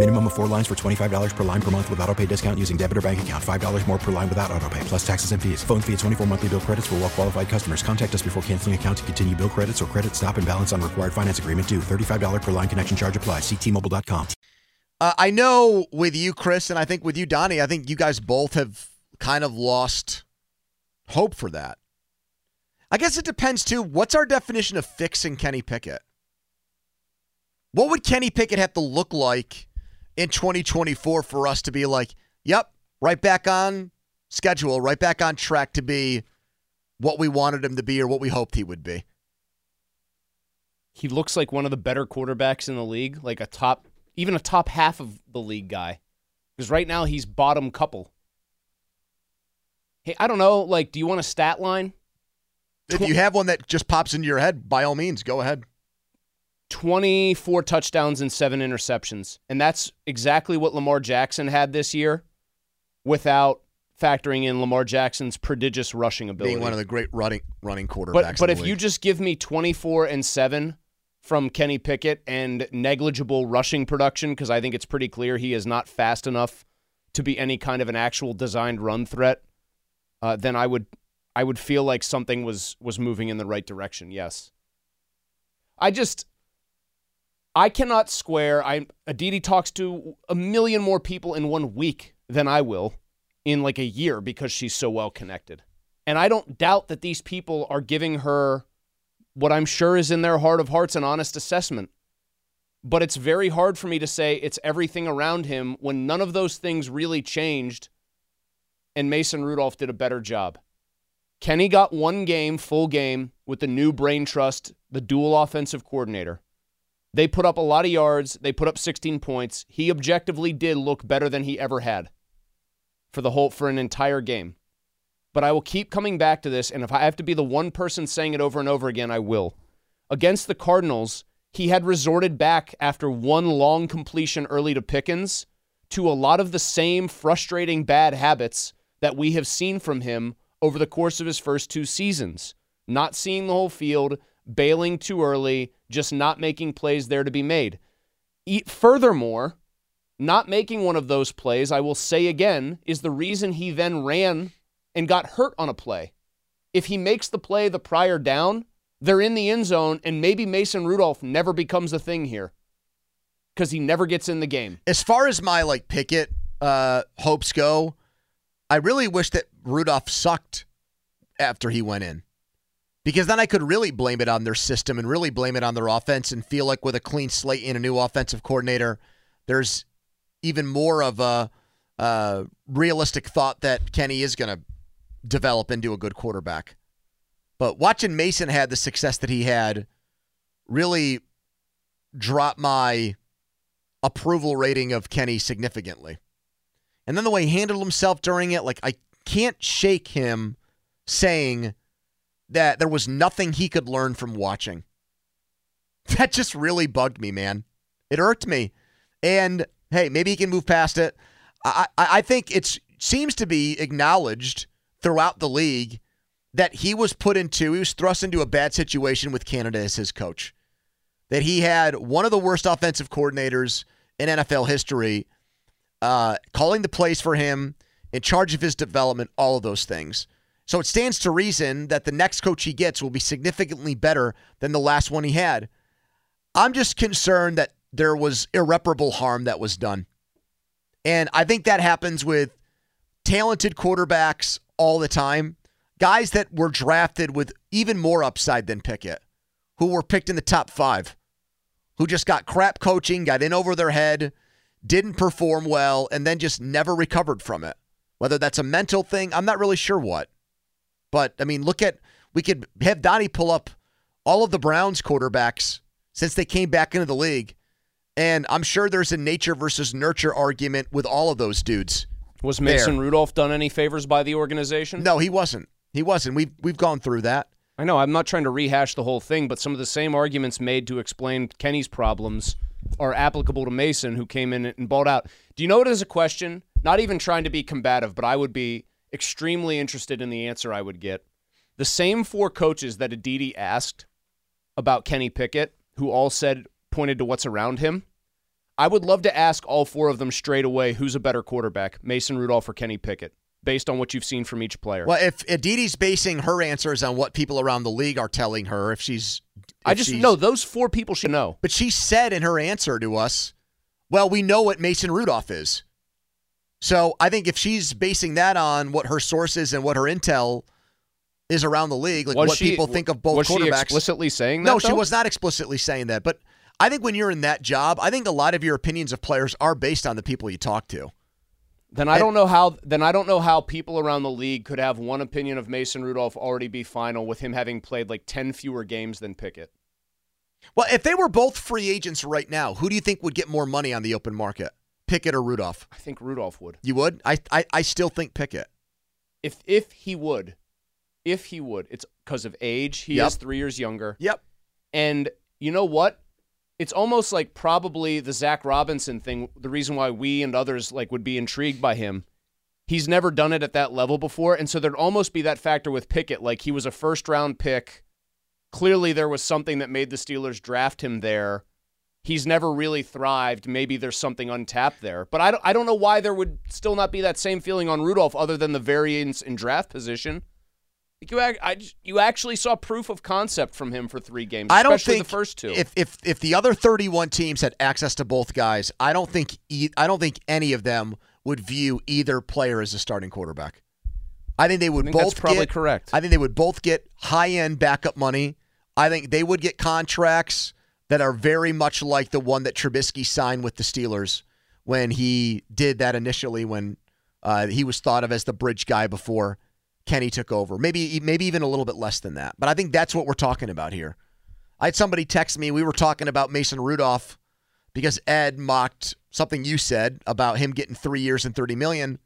Minimum of four lines for $25 per line per month with auto pay discount using debit or bank account. $5 more per line without auto pay, plus taxes and fees. Phone fee at 24 monthly bill credits for well qualified customers. Contact us before canceling account to continue bill credits or credit stop and balance on required finance agreement due. $35 per line connection charge applies. Ctmobile.com. Uh, I know with you, Chris, and I think with you, Donnie, I think you guys both have kind of lost hope for that. I guess it depends too. What's our definition of fixing Kenny Pickett? What would Kenny Pickett have to look like in 2024 for us to be like, yep, right back on schedule, right back on track to be what we wanted him to be or what we hoped he would be? He looks like one of the better quarterbacks in the league, like a top, even a top half of the league guy. Because right now he's bottom couple. Hey, I don't know. Like, do you want a stat line? If you have one that just pops into your head, by all means, go ahead. 24 touchdowns and seven interceptions. And that's exactly what Lamar Jackson had this year without factoring in Lamar Jackson's prodigious rushing ability. Being one of the great running running quarterbacks. But, but if you just give me 24 and 7 from Kenny Pickett and negligible rushing production, because I think it's pretty clear he is not fast enough to be any kind of an actual designed run threat, uh, then I would I would feel like something was was moving in the right direction. Yes. I just I cannot square. I Aditi talks to a million more people in one week than I will in like a year because she's so well connected. And I don't doubt that these people are giving her what I'm sure is in their heart of hearts an honest assessment. But it's very hard for me to say it's everything around him when none of those things really changed and Mason Rudolph did a better job. Kenny got one game, full game, with the new brain trust, the dual offensive coordinator. They put up a lot of yards. They put up 16 points. He objectively did look better than he ever had for the whole for an entire game. But I will keep coming back to this, and if I have to be the one person saying it over and over again, I will. Against the Cardinals, he had resorted back after one long completion early to Pickens to a lot of the same frustrating bad habits that we have seen from him over the course of his first two seasons. Not seeing the whole field, bailing too early, just not making plays there to be made. E- Furthermore, not making one of those plays, I will say again, is the reason he then ran and got hurt on a play. If he makes the play the prior down, they're in the end zone, and maybe Mason Rudolph never becomes a thing here because he never gets in the game. as far as my like Pickett uh, hopes go, I really wish that Rudolph sucked after he went in. Because then I could really blame it on their system and really blame it on their offense and feel like with a clean slate and a new offensive coordinator, there's even more of a realistic thought that Kenny is going to develop into a good quarterback. But watching Mason had the success that he had really dropped my approval rating of Kenny significantly. And then the way he handled himself during it, like I can't shake him saying that there was nothing he could learn from watching. That just really bugged me, man. It irked me. And hey, maybe he can move past it. I, I, think it seems to be acknowledged throughout the league that he was put into, he was thrust into a bad situation with Canada as his coach. That he had one of the worst offensive coordinators in NFL history uh, calling the plays for him, in charge of his development, all of those things. So it stands to reason that the next coach he gets will be significantly better than the last one he had. I'm just concerned that there was irreparable harm that was done. And I think that happens with talented quarterbacks all the time. Guys that were drafted with even more upside than Pickett, who were picked in the top five, who just got crap coaching, got in over their head, didn't perform well, and then just never recovered from it. Whether that's a mental thing, I'm not really sure what. But I mean, look at we could have Donnie pull up all of the Browns quarterbacks since they came back into the league. And I'm sure there's a nature versus nurture argument with all of those dudes. Was Mason There. Rudolph done any favors by the organization? No, he wasn't. He wasn't. We've we've gone through that. I know. I'm not trying to rehash the whole thing, but some of the same arguments made to explain Kenny's problems are applicable to Mason, who came in and balled out. Do you know what is a question? Not even trying to be combative, but I would be extremely interested in the answer I would get. The same four coaches that Aditi asked about Kenny Pickett, who all said pointed to what's around him. I would love to ask all four of them straight away who's a better quarterback, Mason Rudolph or Kenny Pickett, based on what you've seen from each player. Well, if Aditi's basing her answers on what people around the league are telling her, if she's, I just know those four people should know. But she said in her answer to us, "Well, we know what Mason Rudolph is." So I think if she's basing that on what her sources and what her intel is around the league, like Was what she- people think of both was she quarterbacks, explicitly saying that, No, she was not explicitly saying that. But I think when you're in that job, I think a lot of your opinions of players are based on the people you talk to. Then I don't know how. Then I don't know how people around the league could have one opinion of Mason Rudolph already be final with him having played like ten fewer games than Pickett. Well, if they were both free agents right now, who do you think would get more money on the open market, Pickett or Rudolph? I think Rudolph would. You would? I I, I still think Pickett. If if he would, if he would, it's because of age. He Yep. is three years younger. Yep. And you know what? It's almost like probably the Zach Robinson thing. The reason why we and others like would be intrigued by him. He's never done it at that level before, and so there'd almost be that factor with Pickett. Like he was a first round pick. Clearly, there was something that made the Steelers draft him there. He's never really thrived. Maybe there's something untapped there, but I don't, I don't know why there would still not be that same feeling on Rudolph, other than the variance in draft position. You, ac- I you actually saw proof of concept from him for three games. I don't think the first two. If if if the other 31 teams had access to both guys, I don't think e- I don't think any of them would view either player as a starting quarterback. I think they would think both probably get, correct. I think they would both get high end backup money. I think they would get contracts that are very much like the one that Trubisky signed with the Steelers when he did that initially when uh, he was thought of as the bridge guy before Kenny took over. Maybe maybe even a little bit less than that. But I think that's what we're talking about here. I had somebody text me. We were talking about Mason Rudolph because Ed mocked something you said about him getting three years and thirty million,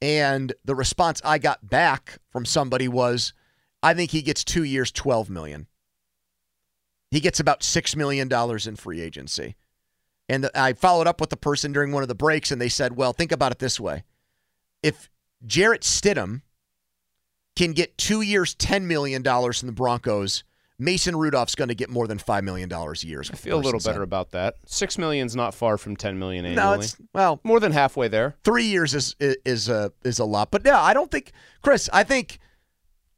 and the response I got back from somebody was, "I think he gets two years, twelve million. He gets about six million dollars in free agency." And the, I followed up with the person during one of the breaks, and they said, "Well, think about it this way: if Jarrett Stidham can get two years, ten million dollars from the Broncos." Mason Rudolph's going to get more than five million dollars a year. I feel a little better said. about that. Six million's not far from ten million annually. No, it's well, more than halfway there. three years is is is a is a lot. But yeah, I don't think Chris. I think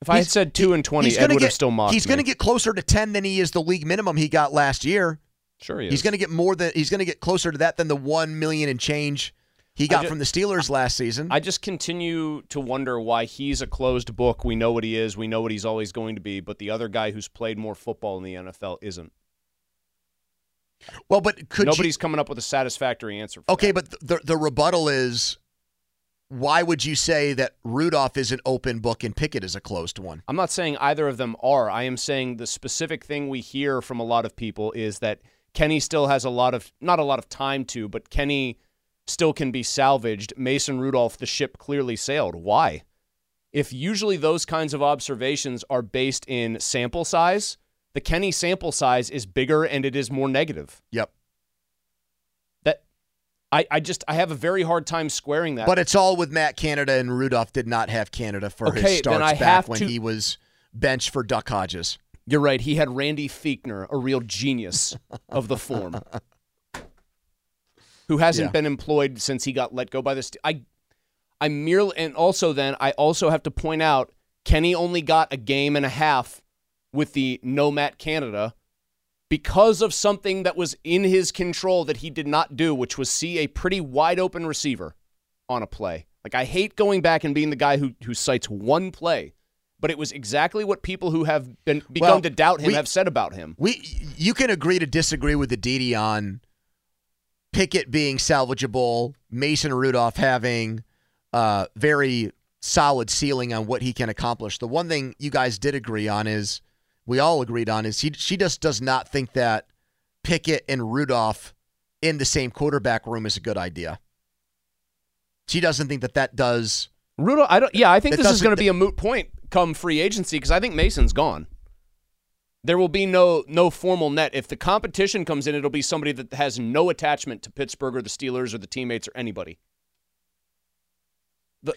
If I had said two and twenty, he's Ed would get have still mocked he's going to get closer to ten than he is the league minimum he got last year. Sure, he He's going to get more than he's going to get closer to that than the one million and change he got ju- from the Steelers last season. I just continue to wonder why he's a closed book. We know what he is. We know what he's always going to be. But the other guy who's played more football in the NFL isn't. well, but could Nobody's you, coming up with a satisfactory answer. For okay, that. but the the rebuttal is why would you say that Rudolph is an open book and Pickett is a closed one? I'm not saying either of them are. I am saying the specific thing we hear from a lot of people is that Kenny still has a lot of not a lot of time to, but Kenny still can be salvaged. Mason Rudolph, the ship clearly sailed. Why? If usually those kinds of observations are based in sample size, the Kenny sample size is bigger and it is more negative. Yep. I, I just I have a very hard time squaring that. But it's all with Matt Canada, and Rudolph did not have Canada for Okay, his starts back when to- he was benched for Duck Hodges. You're right. He had Randy Fichtner, a real genius of the form, who hasn't Yeah. been employed since he got let go by the. I, I merely, and also then I also have to point out Kenny only got a game and a half with the No Matt Canada because of something that was in his control that he did not do, which was see a pretty wide open receiver on a play. Like I hate going back and being the guy who who cites one play, but it was exactly what people who have been begun Well, to doubt him we- have said about him. We, you can agree to disagree with Aditi on Pickett being salvageable, Mason Rudolph having uh, very solid ceiling on what he can accomplish. The one thing you guys did agree on is we all agreed on is he she just does not think that Pickett and Rudolph in the same quarterback room is a good idea. She doesn't think that that does. Rudolph, I don't. Yeah, I think this is going to be a moot point come free agency because I think Mason's gone. There will be no no formal net. If the competition comes in, it'll be somebody that has no attachment to Pittsburgh or the Steelers or the teammates or anybody.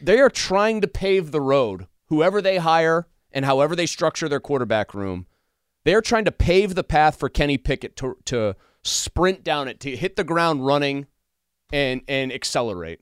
They are trying to pave the road. Whoever they hire and however they structure their quarterback room, they're trying to pave the path for Kenny Pickett to to sprint down it, to hit the ground running, and and accelerate.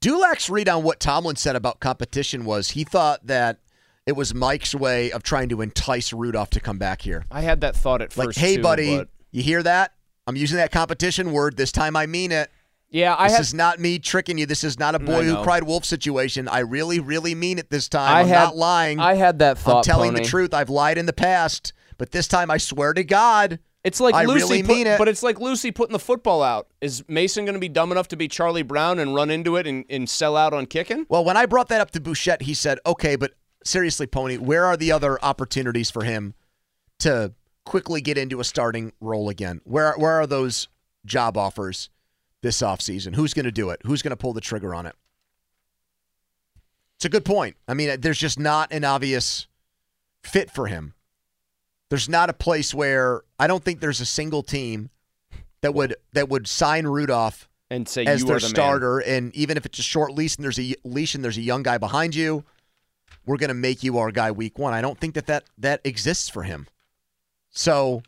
Dulac's read on what Tomlin said about competition was he thought that it was Mike's way of trying to entice Rudolph to come back here. I had that thought at Like, first. hey, too, buddy, but- you hear that? I'm using that competition word. This time I mean it. Yeah, I this had is not me tricking you. This is not a boy who cried wolf situation. I really, really mean it this time. I I'm had- not lying. I had that thought. I'm telling Pony. the truth. I've lied in the past, but this time I swear to God, It's like I Lucy, really put- mean it. but it's like Lucy putting the football out. Is Mason going to be dumb enough to be Charlie Brown and run into it and, and sell out on kicking? Well, when I brought that up to Bouchette, he said, "Okay, but seriously, Pony, where are the other opportunities for him to quickly get into a starting role again? Where where are those job offers this offseason? Who's going to do it? Who's going to pull the trigger on it?" It's a good point. I mean, there's just not an obvious fit for him. There's not a place where I don't think there's a single team that would that would sign Rudolph And say as you their are the man. starter. And even if it's a short leash and there's a leash and there's a young guy behind you, we're going to make you our guy week one. I don't think that that, that exists for him. So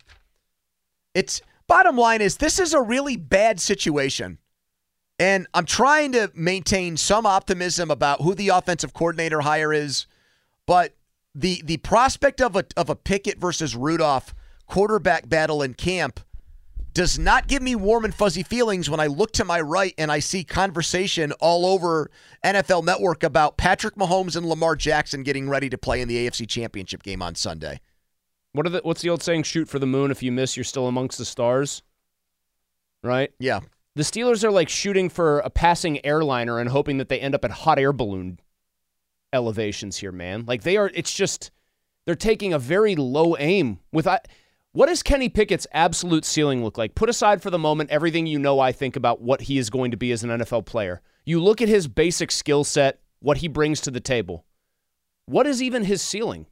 it's bottom line is this is a really bad situation. And I'm trying to maintain some optimism about who the offensive coordinator hire is, but the the prospect of a of a Pickett versus Rudolph quarterback battle in camp does not give me warm and fuzzy feelings when I look to my right and I see conversation all over NFL Network about Patrick Mahomes and Lamar Jackson getting ready to play in the AFC Championship game on Sunday. What are the, what's the old saying? Shoot for the moon. If you miss, you're still amongst the stars. Right? Yeah. The Steelers are like shooting for a passing airliner and hoping that they end up at hot air balloon elevations here, man. Like they are, it's just, they're taking a very low aim. With I, What does Kenny Pickett's absolute ceiling look like? Put aside for the moment everything you know I think about what he is going to be as an NFL player. You look at his basic skill set, what he brings to the table. What is even his ceiling?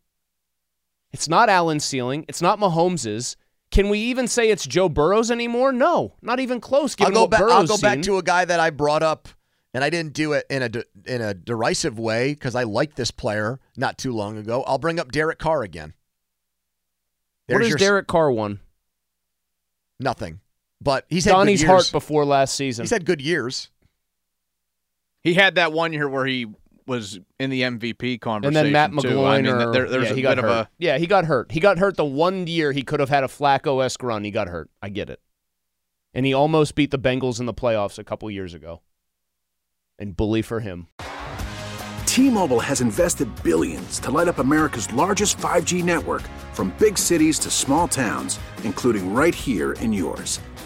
It's not Allen's ceiling. It's not Mahomes's. Can we even say it's Joe Burrow's anymore? No, not even close. I'll go what back. I'll Burrow's go back seen. to a guy that I brought up, and I didn't do it in a de- in a derisive way because I liked this player not too long ago. I'll bring up Derek Carr again. What There's is your- Derek Carr won? Nothing, but he's had Donnie's good heart before last season. He's had good years. He had that one year where he was in the MVP conversation. and then Matt too. McGloin I mean, or there, there was yeah, a he bit got of hurt. a yeah, he got hurt. He got hurt the one year he could have had a Flacco esque run. He got hurt. I get it. And he almost beat the Bengals in the playoffs a couple years ago. And bully for him. T-Mobile has invested billions to light up America's largest 5G network from big cities to small towns, including right here in yours.